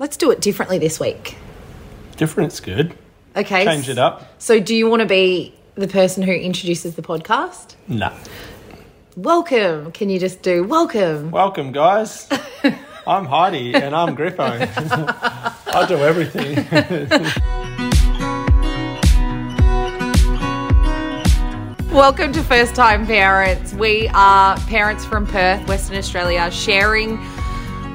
Let's do it differently this week. Different's good. Okay. Change it up. So, do you want to be the person who introduces the podcast? Nah. Welcome. Can you just do welcome? Welcome, guys. I'm Heidi and I'm Griffo. I do everything. Welcome to First Time Parents. We are parents from Perth, Western Australia, sharing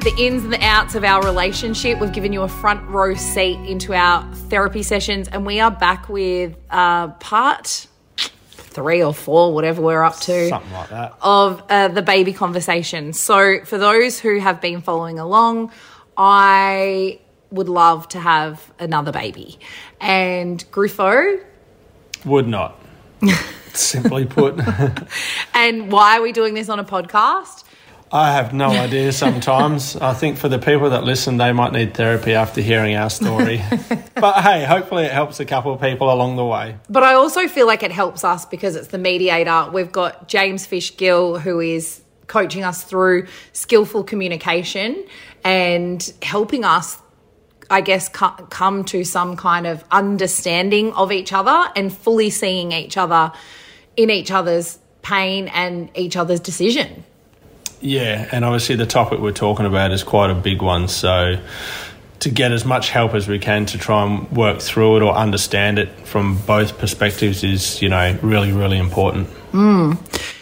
the ins and the outs of our relationship. We've given you a front row seat into our therapy sessions, and we are back with uh, part three or four, whatever we're up to. Something like that. of uh, the baby conversation. So, for those who have been following along, I would love to have another baby. And Griffo, Would not. Simply put. and why are we doing this on a podcast? I have no idea sometimes. I think for the people that listen, they might need therapy after hearing our story. but hey, hopefully it helps a couple of people along the way. But I also feel like it helps us because it's the mediator. We've got James Fish Gill, who is coaching us through skillful communication and helping us, I guess, come to some kind of understanding of each other and fully seeing each other in each other's pain and each other's decision. Yeah, and obviously the topic we're talking about is quite a big one. So to get as much help as we can to try and work through it or understand it from both perspectives is, you know, really, really important.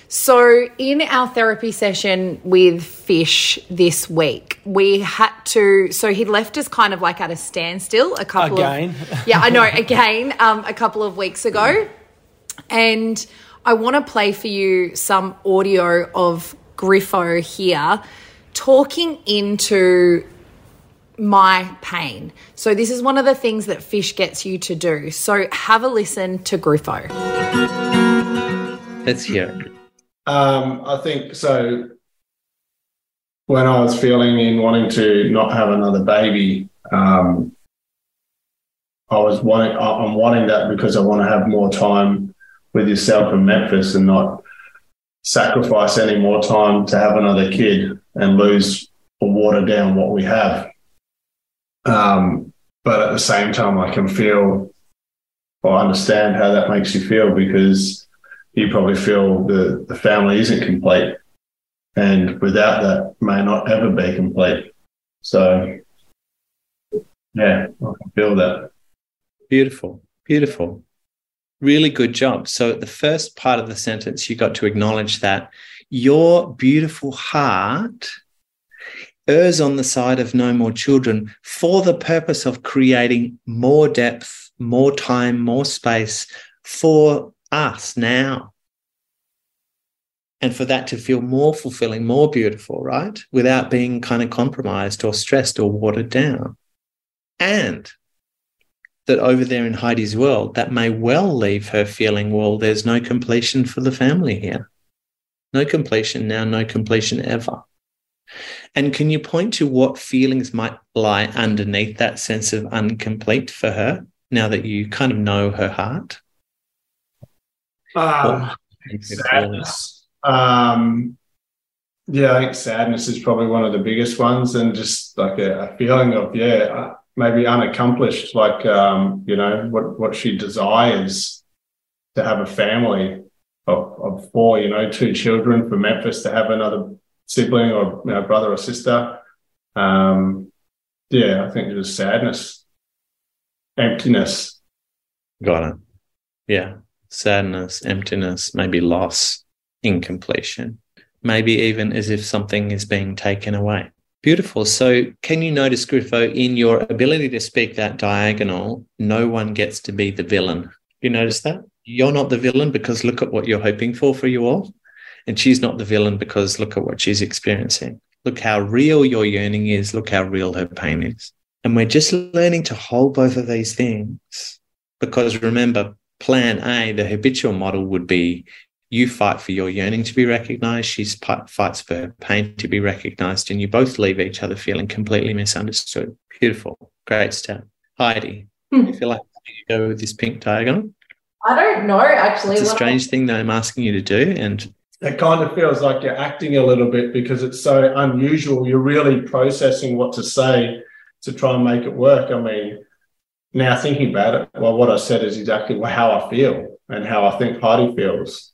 So, in our therapy session with Fish this week, we had to. So he left us kind of like at a standstill a couple Again. of. Yeah, I know. Again, um, a couple of weeks ago, and I want to play for you some audio of Griffo here talking into my pain. So this is one of the things that Fish gets you to do. So have a listen to Griffo. Let's hear it. Um, I think so. When I was feeling in wanting to not have another baby, um, I was wanting. I- I'm wanting that because I want to have more time with yourself in Memphis and not sacrifice any more time to have another kid and lose or water down what we have. Um, but at the same time, I can feel or understand how that makes you feel because you probably feel the, the family isn't complete. And without that, may not ever be complete. So, yeah, I can feel that. Beautiful. Beautiful. Really good job. So, at the first part of the sentence, you got to acknowledge that your beautiful heart errs on the side of no more children for the purpose of creating more depth, more time, more space for us now. And for that to feel more fulfilling, more beautiful, right? Without being kind of compromised or stressed or watered down. And that over there in Heidi's world, that may well leave her feeling, well, there's no completion for the family here. No completion now, no completion ever. And can you point to what feelings might lie underneath that sense of incomplete for her now that you kind of know her heart? Um, sadness. Um, yeah, I think sadness is probably one of the biggest ones, and just like a, a feeling of yeah, maybe unaccomplished. Like um, you know what what she desires to have a family of, of four, you know, two children for Memphis to have another sibling or you know, brother or sister. Um, yeah, I think was sadness, emptiness. Got it. Yeah. Sadness, emptiness, maybe loss, incompletion, maybe even as if something is being taken away. Beautiful. So, can you notice, Griffo, in your ability to speak that diagonal, no one gets to be the villain? You notice that? You're not the villain because look at what you're hoping for for you all. And she's not the villain because look at what she's experiencing. Look how real your yearning is. Look how real her pain is. And we're just learning to hold both of these things because remember, plan A, the habitual model would be you fight for your yearning to be recognized, she fights for her pain to be recognized, and you both leave each other feeling completely misunderstood. Beautiful. Great step. Heidi, Hmm. you feel like you go with this pink diagonal? I don't know actually. It's a strange thing that I'm asking you to do. And It kind of feels like you're acting a little bit because it's so unusual. You're really processing what to say to try and make it work. I mean, now thinking about it, well, what I said is exactly how I feel and how I think Heidi feels.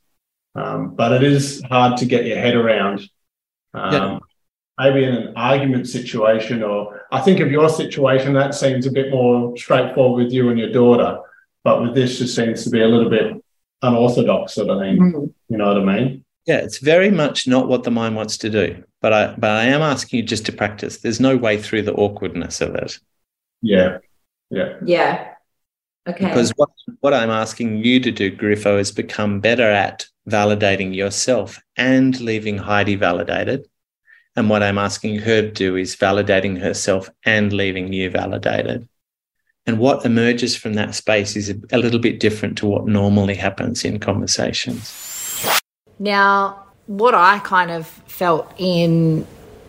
Um, but it is hard to get your head around. Um, yeah. Maybe in an argument situation, or I think of your situation, that seems a bit more straightforward with you and your daughter. But with this, just seems to be a little bit unorthodox, sort of thing. Mm-hmm. You know what I mean? Yeah, it's very much not what the mind wants to do. But I, but I am asking you just to practice. There's no way through the awkwardness of it. Yeah, yeah, yeah. Okay. Because what, what I'm asking you to do, Griffo, is become better at validating yourself and leaving Heidi validated. And what I'm asking her to do is validating herself and leaving you validated. And what emerges from that space is a, little bit different to what normally happens in conversations. Now, what I kind of felt in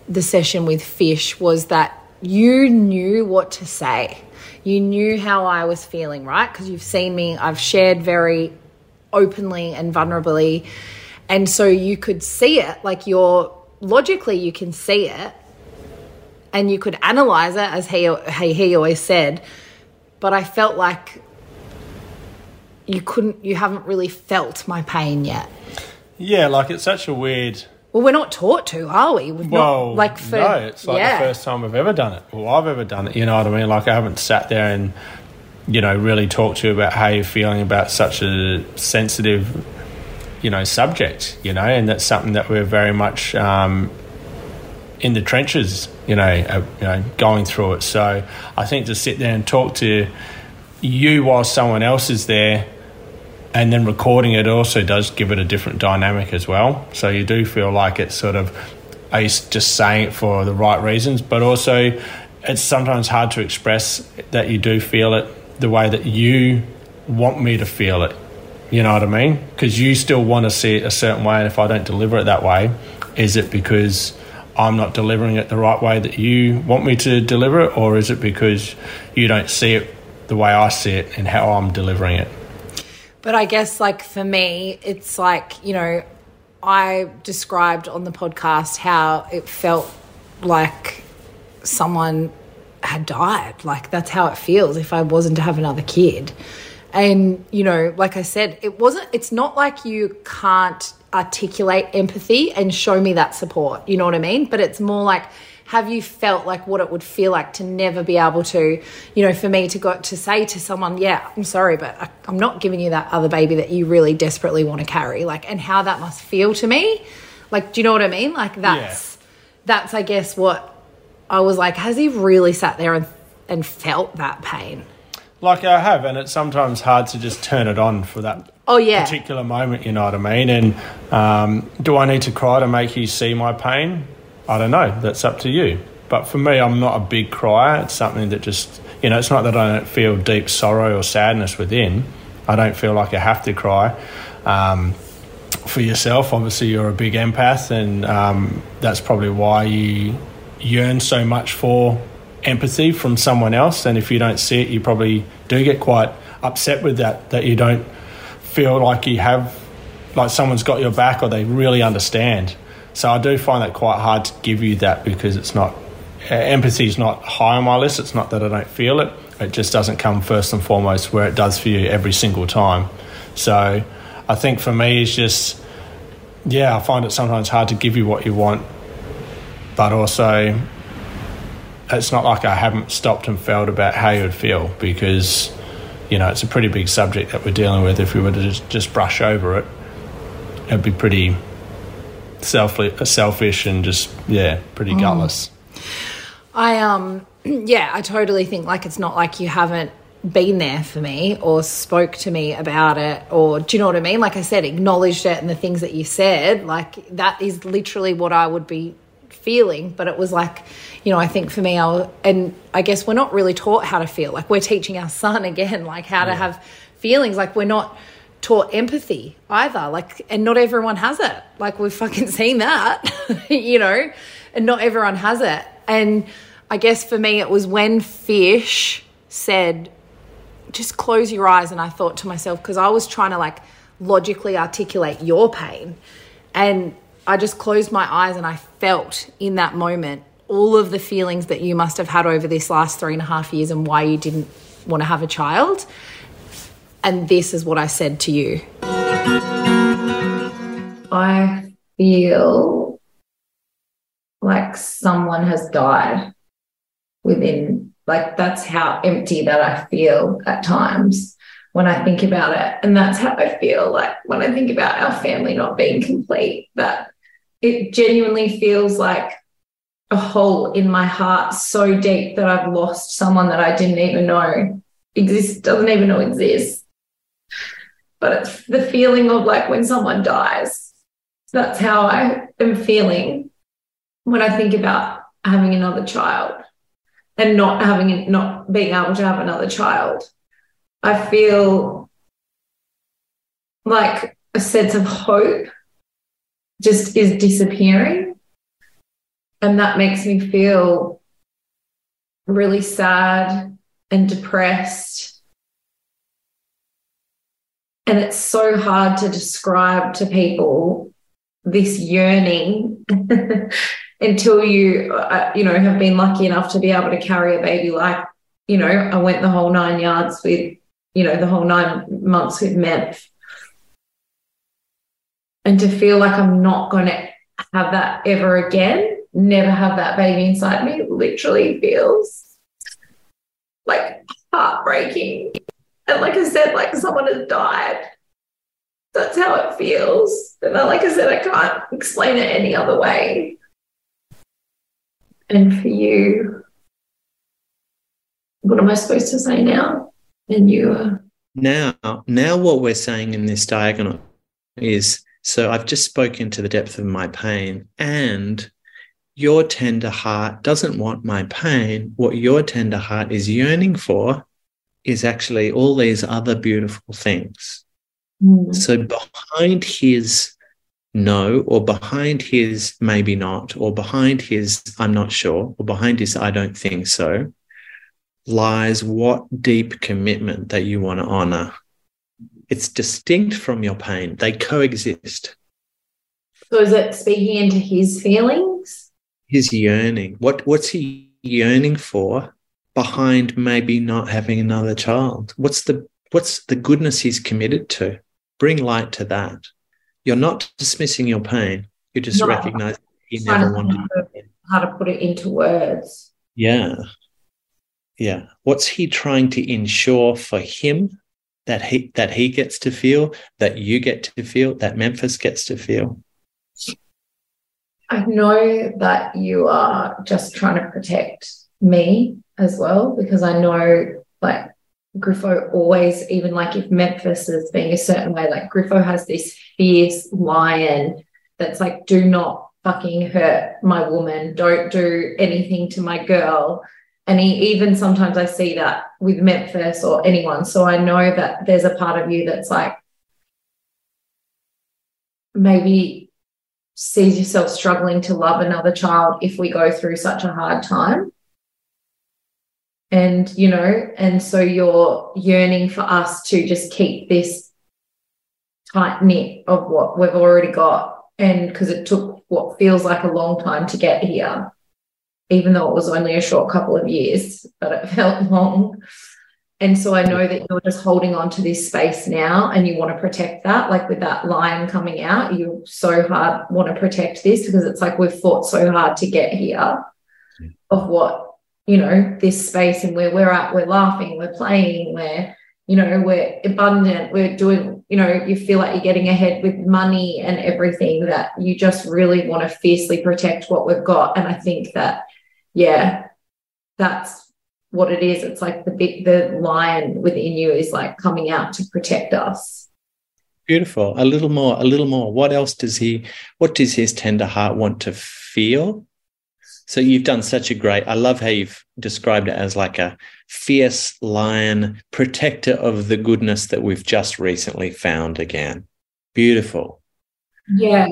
the session with Fish was that you knew what to say. You knew how I was feeling, right? Because you've seen me, I've shared very openly and vulnerably. And so you could see it, like you're logically, you can see it and you could analyze it, as he, he always said. But I felt like you couldn't, you haven't really felt my pain yet. Yeah, like it's such a weird. Well, we're not taught to, are we? We're well, not, like for, no, it's like yeah. the first time we've ever done it. Well, I've ever done it. You know what I mean? Like I haven't sat there and you know, really talk to you about how you're feeling about such a sensitive, you know, subject, you know, and that's something that we're very much um, in the trenches, you know, uh, you know, going through it. So I think to sit there and talk to you while someone else is there and then recording it also does give it a different dynamic as well. So you do feel like it's sort of, are you just saying it for the right reasons? But also, it's sometimes hard to express that you do feel it the way that you want me to feel it. You know what I mean? Because you still want to see it a certain way, and if I don't deliver it that way, is it because I'm not delivering it the right way that you want me to deliver it, or is it because you don't see it the way I see it and how I'm delivering it? But I guess, like for me, it's like, you know, I described on the podcast how it felt like someone had died. Like that's how it feels if I wasn't to have another kid. And, you know, like I said, it wasn't, it's not like you can't articulate empathy and show me that support. You know what I mean? But it's more like, have you felt like what it would feel like to never be able to, you know, for me to go to say to someone, yeah, I'm sorry, but I, am not giving you that other baby that you really desperately want to carry, like, and how that must feel to me. Like, do you know what I mean? Like, that's, yeah. that's, I guess, what I was like, has he really sat there and, and felt that pain? Like I have, and it's sometimes hard to just turn it on for that oh yeah particular moment. You know what I mean? And um, do I need to cry to make you see my pain? I don't know. That's up to you. But for me, I'm not a big crier. It's something that just you know. It's not that I don't feel deep sorrow or sadness within. I don't feel like I have to cry. Um, for yourself, obviously, you're a big empath, and um, that's probably why you yearn so much for empathy from someone else, and if you don't see it, you probably do get quite upset with that. That you don't feel like you have, like someone's got your back or they really understand. So I do find that quite hard to give you that because it's not uh, empathy is not high on my list. It's not that I don't feel it. It just doesn't come first and foremost where it does for you every single time. So I think for me, it's just yeah, I find it sometimes hard to give you what you want but also it's not like I haven't stopped and felt about how you would feel because you know it's a pretty big subject that we're dealing with. If we were to just, just brush over it, it'd be pretty selfish, selfish and just yeah, pretty mm. gutless. I um yeah, I totally think like it's not like you haven't been there for me or spoke to me about it or do you know what I mean? Like I said, acknowledged it and the things that you said, like that is literally what I would be feeling, but it was like, you know, I think for me, I and I guess we're not really taught how to feel. Like we're teaching our son again, like how yeah. to have feelings. Like we're not taught empathy either. Like, and not everyone has it. Like we've fucking seen that, you know, and not everyone has it. And I guess for me, it was when Fish said, just close your eyes. And I thought to myself, because I was trying to like logically articulate your pain. And I just closed my eyes and I felt in that moment all of the feelings that you must have had over this last three and a half years and why you didn't want to have a child. And this is what I said to you. I feel like someone has died within, like, that's how empty that I feel at times when I think about it. And that's how I feel like when I think about our family not being complete, that it genuinely feels like a hole in my heart so deep that I've lost someone that I didn't even know exists, doesn't even know exists. But it's the feeling of like when someone dies. That's how I am feeling when I think about having another child and not having not being able to have another child. I feel like a sense of hope just is disappearing. And that makes me feel really sad and depressed. And it's so hard to describe to people this yearning until you, uh, you know, have been lucky enough to be able to carry a baby like, you know, I went the whole nine yards with, you know, the whole nine months with Memph and to feel like I'm not going to have that ever again, never have that baby inside me, literally feels like heartbreaking. And like I said, like someone has died. That's how it feels. And like I said, I can't explain it any other way. And for you, what am I supposed to say now? And you are. Now, now what we're saying in this diagonal is so I've just spoken to the depth of my pain, and your tender heart doesn't want my pain. What your tender heart is yearning for is actually all these other beautiful things. Mm. So behind his no, or behind his maybe not, or behind his I'm not sure, or behind his I don't think so, lies what deep commitment that you want to honor it's distinct from your pain. They coexist. So is it speaking into his feelings? His yearning. What what's he yearning for behind maybe not having another child? What's the what's the goodness he's committed to? Bring light to that. You're not dismissing your pain. You're just no, recognizing he never wanted how to put it into words. Yeah. Yeah. What's he trying to ensure for him that he that he gets to feel, that you get to feel, that Memphis gets to feel? I know that you are just trying to protect me as well, because I know like Griffo always, even like if Memphis is being a certain way, like Griffo has this fierce lion that's like, do not fucking hurt my woman, don't do anything to my girl. And even sometimes I see that with Memphis or anyone. So I know that there's a part of you that's like, maybe sees yourself struggling to love another child if we go through such a hard time. And, you know, and so you're yearning for us to just keep this tight knit of what we've already got. And because it took what feels like a long time to get here even though it was only a short couple of years, but it felt long. And so I know that you're just holding on to this space now and you want to protect that. Like with that lion coming out, you so hard want to protect this because it's like we've fought so hard to get here of what, you know, this space and where we're at, we're laughing, we're playing, we're, you know, we're abundant, we're doing, you know, you feel like you're getting ahead with money and everything that you just really want to fiercely protect what we've got. And I think that yeah, that's what it is. It's like the big, the lion within you is like coming out to protect us. Beautiful. A little more, a little more. What else does he, what does his tender heart want to feel? So you've done such a great, I love how you've described it as like a fierce lion, protector of the goodness that we've just recently found again. Beautiful. Yeah.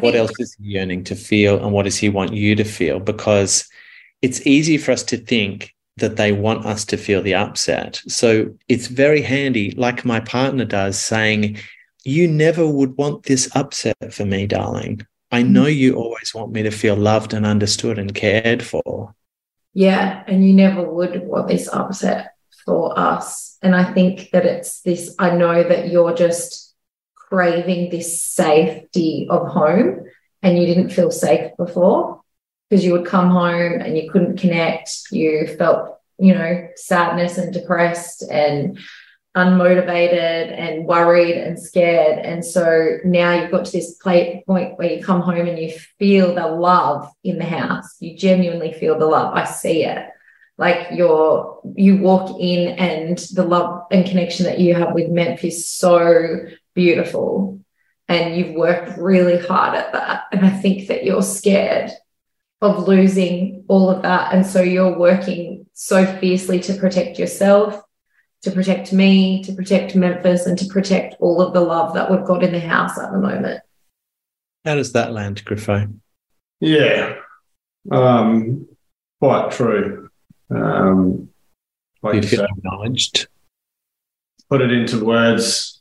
What else is he yearning to feel and what does he want you to feel? Because it's easy for us to think that they want us to feel the upset. So it's very handy, like my partner does, saying, You never would want this upset for me, darling. I mm. know you always want me to feel loved and understood and cared for. Yeah. And you never would want this upset for us. And I think that it's this I know that you're just craving this safety of home and you didn't feel safe before because you would come home and you couldn't connect. You felt, you know, sadness and depressed and unmotivated and worried and scared. And so now you've got to this point where you come home and you feel the love in the house. You genuinely feel the love. I see it. Like you're, you walk in and the love and connection that you have with Memphis so beautiful. And you've worked really hard at that. And I think that you're scared of losing all of that. And so you're working so fiercely to protect yourself to protect me, to protect Memphis, and to protect all of the love that we've got in the house at the moment. How does that land, Griffo? Yeah, um, quite true. Um, like you feel acknowledged. Put it into words,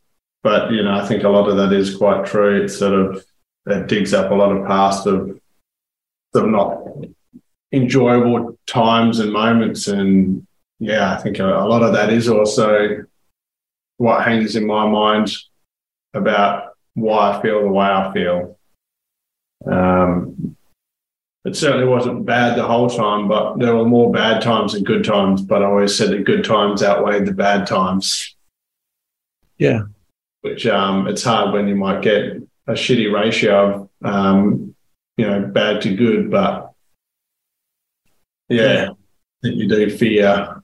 but you know, I think a lot of that is quite true. It sort of it digs up a lot of past of of not enjoyable times and moments and yeah, I think a, a lot of that is also what hangs in my mind about why I feel the way I feel. Um, it certainly wasn't bad the whole time, but there were more bad times than good times. But I always said the good times outweighed the bad times. Yeah. Which um, it's hard when you might get a shitty ratio of, um, you know, bad to good. But yeah, think you do fear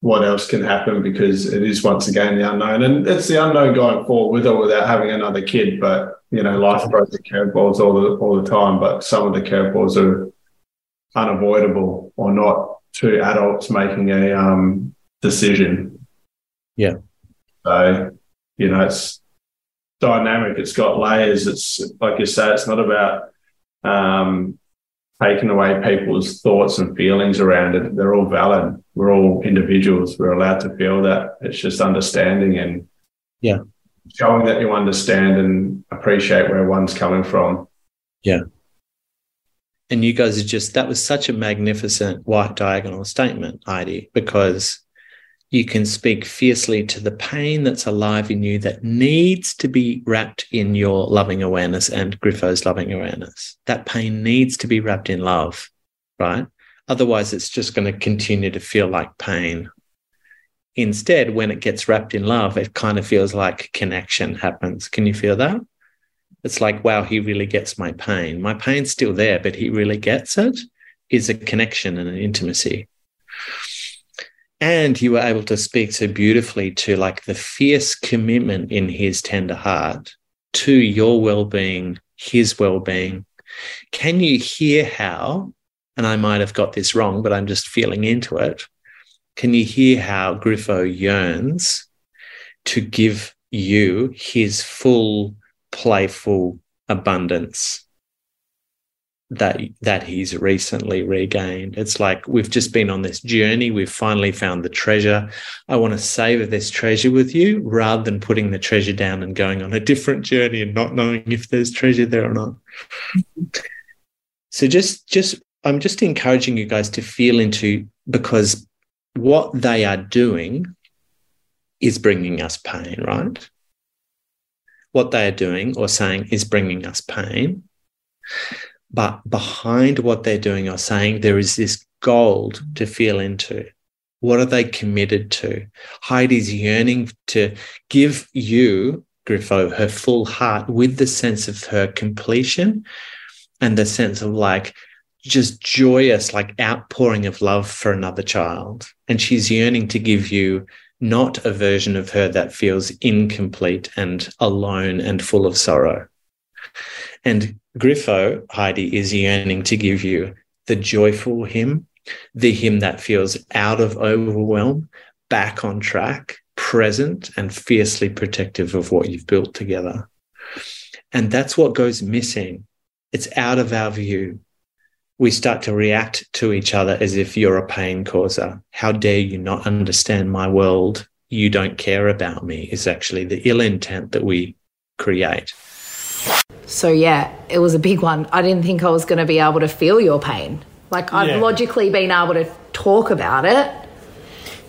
what else can happen because it is once again the unknown. And it's the unknown going forward with or without having another kid. But, you know, life throws the curveballs all the, all the time, but some of the curveballs are unavoidable or not two adults making a um, decision. Yeah. So, you know, it's dynamic. It's got layers. It's like you say, it's not about um, taking away people's thoughts and feelings around it. They're all valid. We're all individuals. We're allowed to feel that. It's just understanding and yeah, showing that you understand and appreciate where one's coming from. Yeah. And you guys are just that was such a magnificent white diagonal statement, Heidi, because you can speak fiercely to the pain that's alive in you that needs to be wrapped in your loving awareness and Griffo's loving awareness. That pain needs to be wrapped in love, right? Otherwise, it's just going to continue to feel like pain. Instead, when it gets wrapped in love, it kind of feels like connection happens. Can you feel that? It's like, wow, he really gets my pain. My pain's still there, but he really gets it. Is a connection and an intimacy and you were able to speak so beautifully to like the fierce commitment in his tender heart to your well-being his well-being. Can you hear how and i might have got this wrong but i'm just feeling into it can you hear how griffo yearns to give you his full playful abundance that that he's recently regained. It's like we've just been on this journey. We've finally found the treasure. I want to savor this treasure with you rather than putting the treasure down and going on a different journey and not knowing if there's treasure there or not. Mm-hmm. so just just I'm just encouraging you guys to feel into because what they are doing is bringing us pain, right? What they are doing or saying is bringing us pain. But behind what they're doing or saying, there is this gold to feel into. What are they committed to? Heidi's yearning to give you, Griffo, her full heart with the sense of her completion and the sense of like just joyous, like outpouring of love for another child. And she's yearning to give you not a version of her that feels incomplete and alone and full of sorrow. And Griffo, Heidi, is yearning to give you the joyful him, the him that feels out of overwhelm, back on track, present, and fiercely protective of what you've built together. And that's what goes missing. It's out of our view. We start to react to each other as if you're a pain causer. How dare you not understand my world? You don't care about me, is actually the ill intent that we create. So yeah, it was a big one. I didn't think I was going to be able to feel your pain. Like I've Yeah. logically been able to talk about it.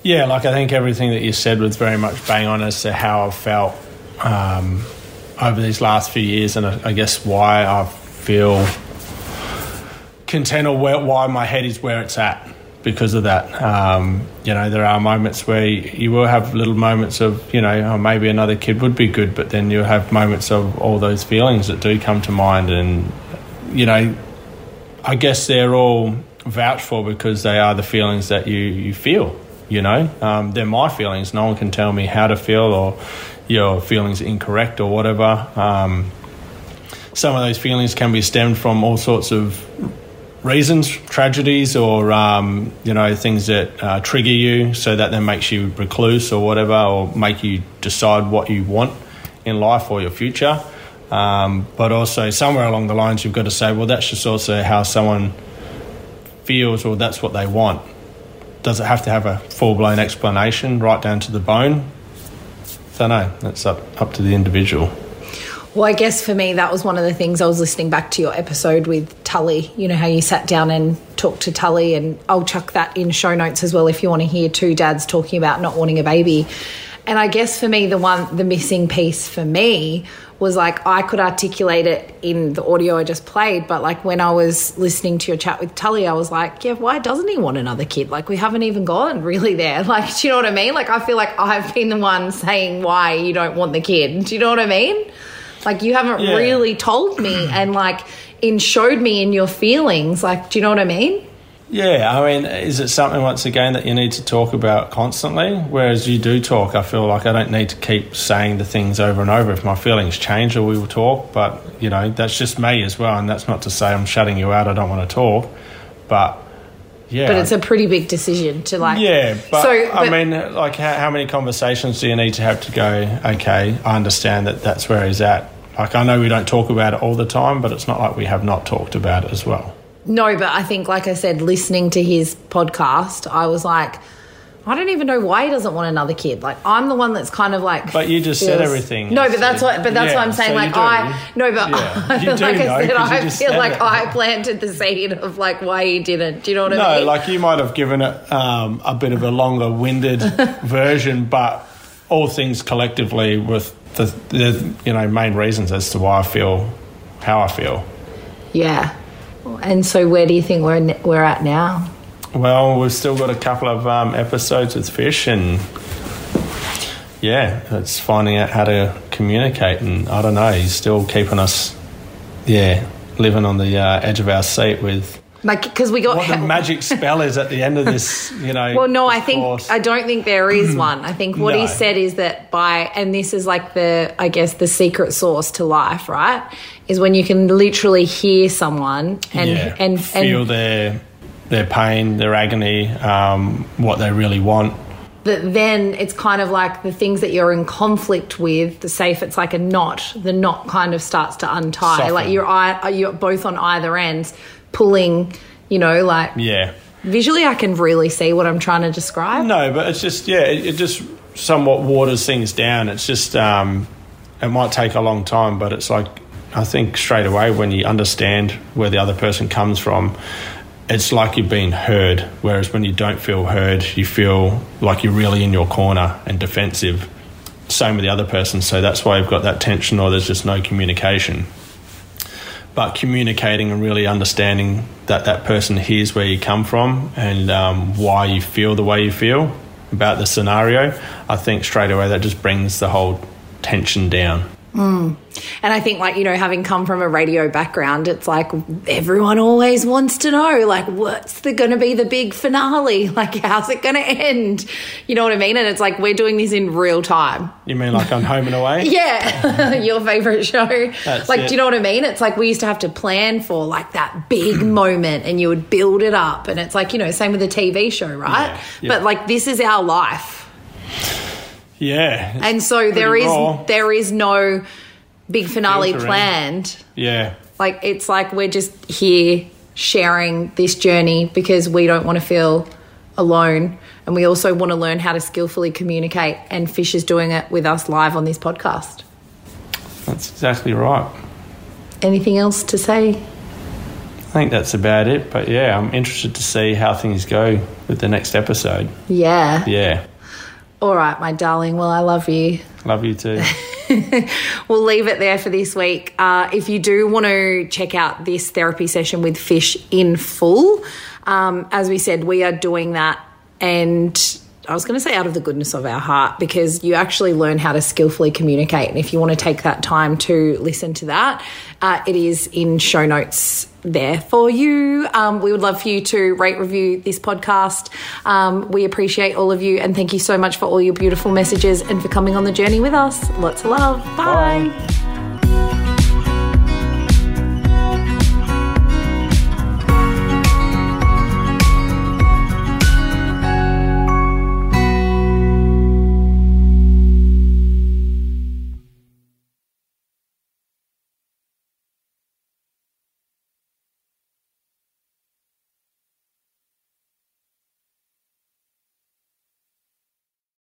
Yeah, like I think everything that you said was very much bang on as to how I've felt um, over these last few years, and I, I guess why I feel content or where, why my head is where it's at because of that. Um, you know, there are moments where you, will have little moments of, you know, oh, maybe another kid would be good, but then you'll have moments of all those feelings that do come to mind, and you know, I guess they're all vouched for because they are the feelings that you, you feel. You know, um, they're my feelings. No one can tell me how to feel or your feelings incorrect or whatever. Um, some of those feelings can be stemmed from all sorts of reasons, tragedies, or um, you know things that uh, trigger you, so that then makes you recluse or whatever, or make you decide what you want in life or your future. Um, but also somewhere along the lines, you've got to say, well, that's just also how someone feels, or that's what they want. Does it have to have a full blown explanation right down to the bone? Don't know. That's up up to the individual. Well, I guess for me, that was one of the things I was listening back to your episode with Tully. You know, how you sat down and talked to Tully, and I'll chuck that in show notes as well if you want to hear two dads talking about not wanting a baby. And I guess for me, the one, the missing piece for me was like I could articulate it in the audio I just played, but like when I was listening to your chat with Tully, I was like, yeah, why doesn't he want another kid? Like we haven't even gone really there. Like, do you know what I mean? Like I feel like I've been the one saying why you don't want the kid. Do you know what I mean? Like you haven't Yeah. really told me and like in showed me in your feelings. Like, do you know what I mean? Yeah, I mean, is it something once again that you need to talk about constantly? Whereas you do talk, I feel like I don't need to keep saying the things over and over. If my feelings change, or we will talk. But you know, that's just me as well, and that's not to say I'm shutting you out. I don't want to talk, but yeah, But it's a pretty big decision to like. yeah. But, so, I mean, like, how, how many conversations do you need to have to go? Okay, I understand that that's where he's at. Like, I know we don't talk about it all the time, but it's not like we have not talked about it as well. No, but I think, like I said, listening to his podcast, I was like, I don't even know why he doesn't want another kid. Like, I'm the one that's kind of like. But you just said everything. No, but that's what. But that's Yeah, what I'm saying. so like. I no, but Yeah, you like know, I said, I feel like it. I planted the seed of like why he didn't. Do you know what I mean? No, like you might have given it um, a bit of a longer winded version, but all things collectively with the, the you know main reasons as to why I feel how I feel. yeah. And so, where do you think we're we're at now? Well, we've still got a couple of um, episodes with Fish, and yeah, it's finding out how to communicate. And I don't know, he's still keeping us, yeah, living on the uh, edge of our seat with Like, because we got what the magic spell is at the end of this. You know, Well, no, I think course. I don't think there is one. I think what No. he said is that by and this is like the I guess the secret sauce to life, right? Is when you can literally hear someone and yeah, and feel and their their pain, their agony, um, what they really want. that then it's kind of like the things that you're in conflict with. The say if it's like a knot, the knot kind of starts to untie. Soften. Like you're you're both on either ends pulling. You know, like Yeah. visually, I can really see what I'm trying to describe. No, but it's just yeah, it, it just somewhat waters things down. It's just um, it might take a long time, but it's like I think straight away when you understand where the other person comes from, it's like you've been heard. Whereas when you don't feel heard, you feel like you're really in your corner and defensive. Same with the other person, so that's why you've got that tension, or there's just no communication. But communicating and really understanding that that person hears where you come from and um, why you feel the way you feel about the scenario, I think straight away that just brings the whole tension down. Mm. And I think, like, you know, having come from a radio background, it's like everyone always wants to know, like, what's going to be the big finale? Like, how's it going to end? You know what I mean? And it's like we're doing this in real time. You mean like on Home and Away? Yeah, your favorite show. That's like, it. do you know what I mean? It's like we used to have to plan for like that big moment and you would build it up. And it's like, you know, same with the TV show, right? Yeah, yeah. But like, this is our life. Yeah. And so there is raw. there is no big finale Filtering. planned. Yeah. Like it's like we're just here sharing this journey because we don't want to feel alone and we also want to learn how to skillfully communicate and Fish is doing it with us live on this podcast. That's exactly right. anything else to say? I think that's about it. But yeah, I'm interested to see how things go with the next episode. Yeah. Yeah. All right, my darling. Well, I love you. Love you too. we'll leave it there for this week. Uh, if you do want to check out this therapy session with Fish in full, um, as we said, we are doing that and I was going to say out of the goodness of our heart because you actually learn how to skillfully communicate. And if you want to take that time to listen to that, uh, it is in show notes there for you. Um, we would love for you to rate, review this podcast. Um, we appreciate all of you and thank you so much for all your beautiful messages and for coming on the journey with us. Lots of love. Bye. Bye.